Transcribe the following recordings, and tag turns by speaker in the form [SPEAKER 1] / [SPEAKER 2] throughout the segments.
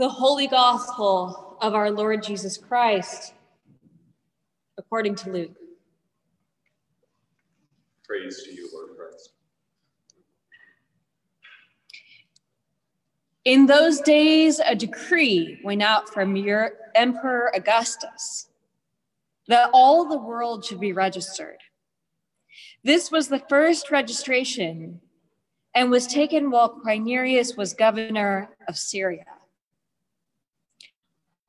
[SPEAKER 1] The Holy Gospel of our Lord Jesus Christ, according to Luke.
[SPEAKER 2] Praise to you, Lord Christ.
[SPEAKER 1] In those days, a decree went out from your Emperor Augustus that all the world should be registered. This was the first registration and was taken while Quirinius was governor of Syria.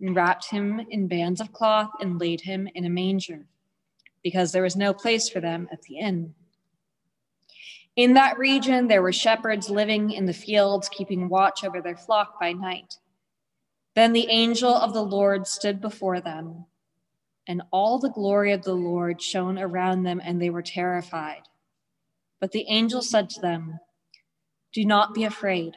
[SPEAKER 1] and wrapped him in bands of cloth and laid him in a manger because there was no place for them at the inn. In that region, there were shepherds living in the fields, keeping watch over their flock by night. Then the angel of the Lord stood before them, and all the glory of the Lord shone around them, and they were terrified. But the angel said to them, Do not be afraid,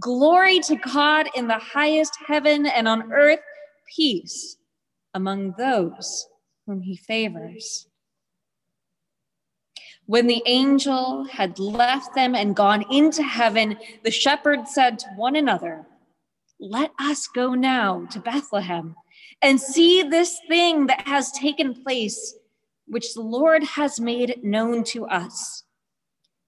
[SPEAKER 1] Glory to God in the highest heaven and on earth, peace among those whom he favors. When the angel had left them and gone into heaven, the shepherds said to one another, Let us go now to Bethlehem and see this thing that has taken place, which the Lord has made known to us.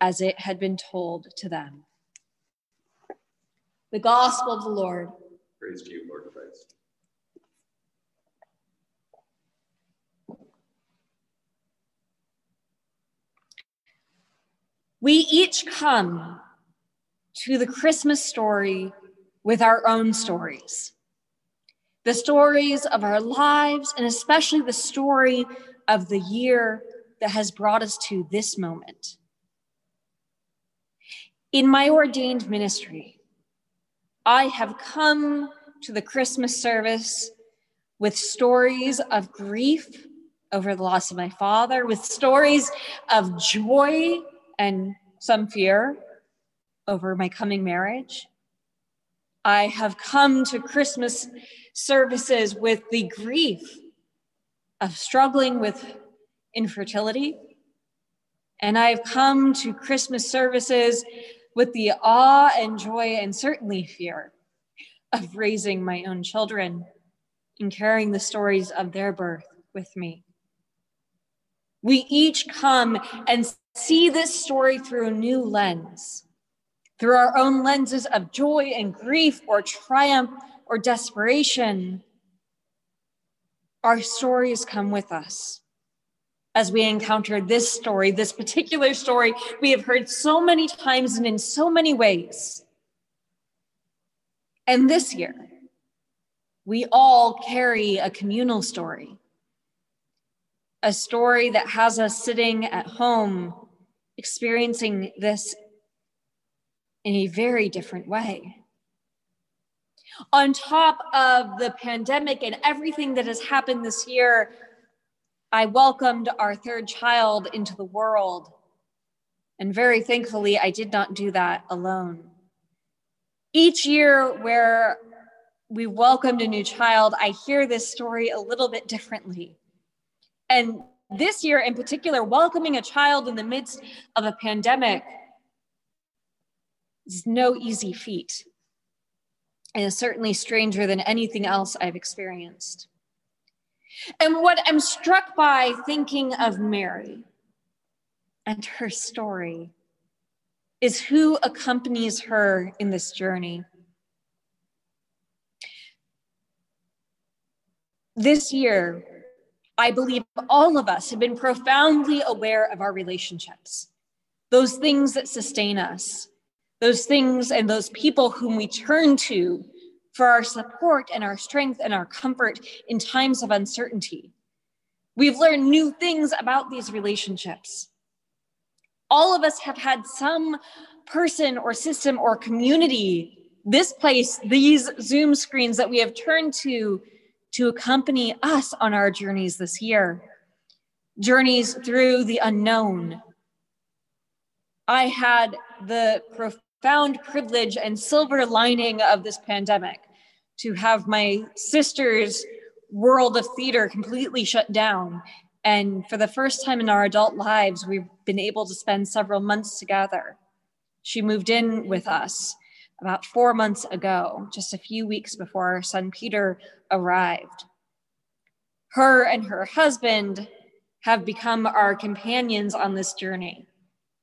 [SPEAKER 1] as it had been told to them. The gospel of the Lord.
[SPEAKER 2] Praise to you, Lord Christ.
[SPEAKER 1] We each come to the Christmas story with our own stories. The stories of our lives, and especially the story of the year that has brought us to this moment. In my ordained ministry, I have come to the Christmas service with stories of grief over the loss of my father, with stories of joy and some fear over my coming marriage. I have come to Christmas services with the grief of struggling with infertility. And I've come to Christmas services with the awe and joy and certainly fear of raising my own children and carrying the stories of their birth with me. We each come and see this story through a new lens, through our own lenses of joy and grief or triumph or desperation. Our stories come with us as we encounter this story, this particular story we have heard so many times and in so many ways. And this year, we all carry a communal story, a story that has us sitting at home experiencing this in a very different way. On top of the pandemic and everything that has happened this year, I welcomed our third child into the world. And very thankfully, I did not do that alone. Each year, where we welcomed a new child, I hear this story a little bit differently. And this year in particular, welcoming a child in the midst of a pandemic is no easy feat. And is certainly stranger than anything else I've experienced. And what I'm struck by thinking of Mary and her story is who accompanies her in this journey. This year, I believe all of us have been profoundly aware of our relationships, those things that sustain us, those things and those people whom we turn to for our support and our strength and our comfort in times of uncertainty. We've learned new things about these relationships. All of us have had some person or system or community, this place, these Zoom screens that we have turned to to accompany us on our journeys this year, journeys through the unknown. I had the profound privilege and silver lining of this pandemic to have my sister's world of theater completely shut down. And for the first time in our adult lives, we've been able to spend several months together. She moved in with us about four months ago, just a few weeks before our son Peter arrived. Her and her husband have become our companions on this journey,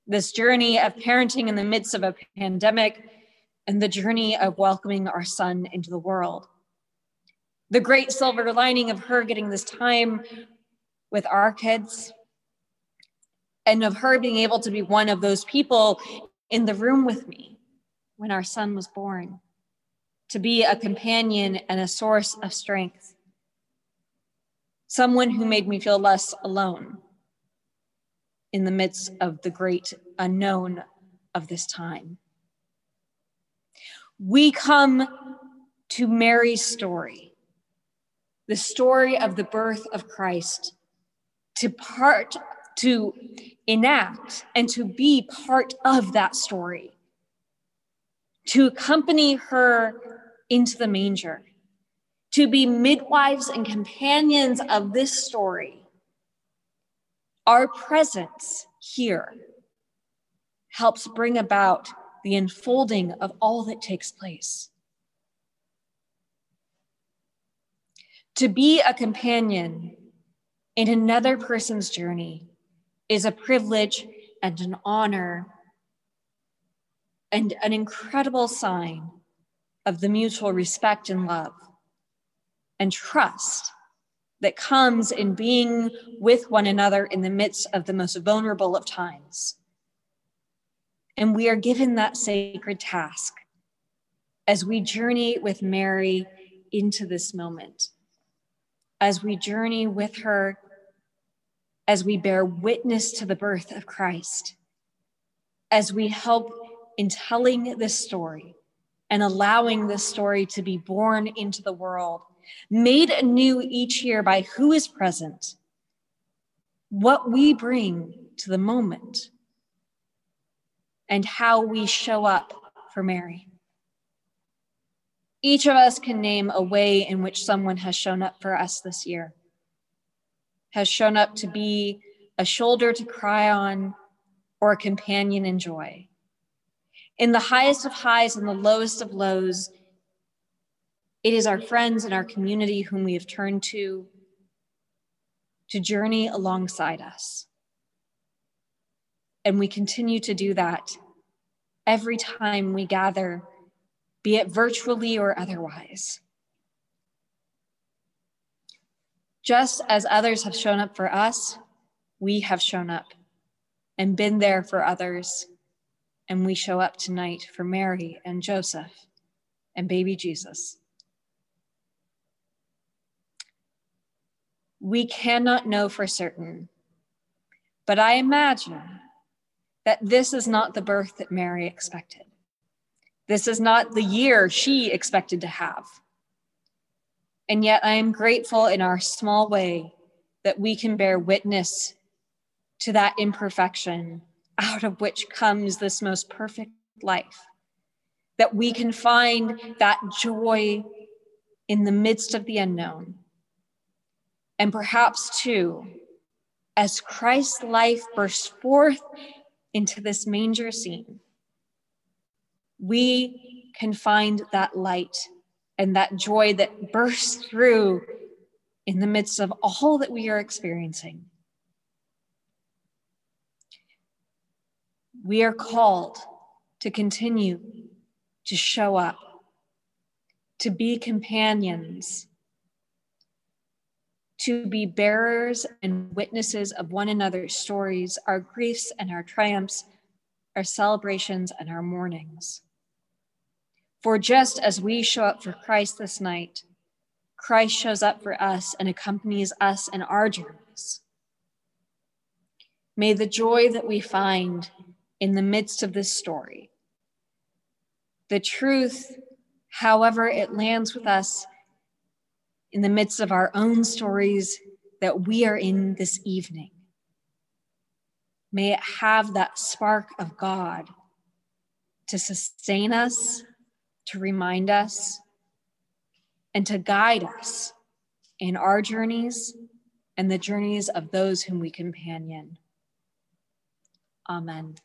[SPEAKER 1] this journey of parenting in the midst of a pandemic and the journey of welcoming our son into the world. The great silver lining of her getting this time with our kids and of her being able to be one of those people in the room with me when our son was born, to be a companion and a source of strength, someone who made me feel less alone in the midst of the great unknown of this time. We come to Mary's story, the story of the birth of Christ, to part, to enact and to be part of that story to accompany her into the manger, to be midwives and companions of this story. Our presence here helps bring about the unfolding of all that takes place. To be a companion in another person's journey is a privilege and an honor and an incredible sign of the mutual respect and love and trust that comes in being with one another in the midst of the most vulnerable of times. And we are given that sacred task as we journey with Mary into this moment, as we journey with her, as we bear witness to the birth of Christ, as we help in telling this story and allowing this story to be born into the world, made anew each year by who is present, what we bring to the moment, and how we show up for Mary. Each of us can name a way in which someone has shown up for us this year, has shown up to be a shoulder to cry on or a companion in joy in the highest of highs and the lowest of lows, it is our friends and our community whom we have turned to to journey alongside us. And we continue to do that every time we gather, be it virtually or otherwise. Just as others have shown up for us, we have shown up and been there for others and we show up tonight for Mary and Joseph and baby Jesus. We cannot know for certain, but I imagine that this is not the birth that Mary expected. This is not the year she expected to have. And yet I am grateful in our small way that we can bear witness to that imperfection out of which comes this most perfect life. That we can find that joy in the midst of the unknown. And perhaps, too, as Christ's life bursts forth into this manger scene, we can find that light and that joy that bursts through in the midst of all that we are experiencing. We are called to continue to show up, to be companions, to be bearers and witnesses of one another's stories, our griefs and our triumphs, our celebrations and our mournings. For just as we show up for Christ this night, Christ shows up for us and accompanies us in our journeys. May the joy that we find in the midst of this story, the truth, however it lands with us in the midst of our own stories that we are in this evening, may it have that spark of God to sustain us to remind us and to guide us in our journeys and the journeys of those whom we companion. Amen.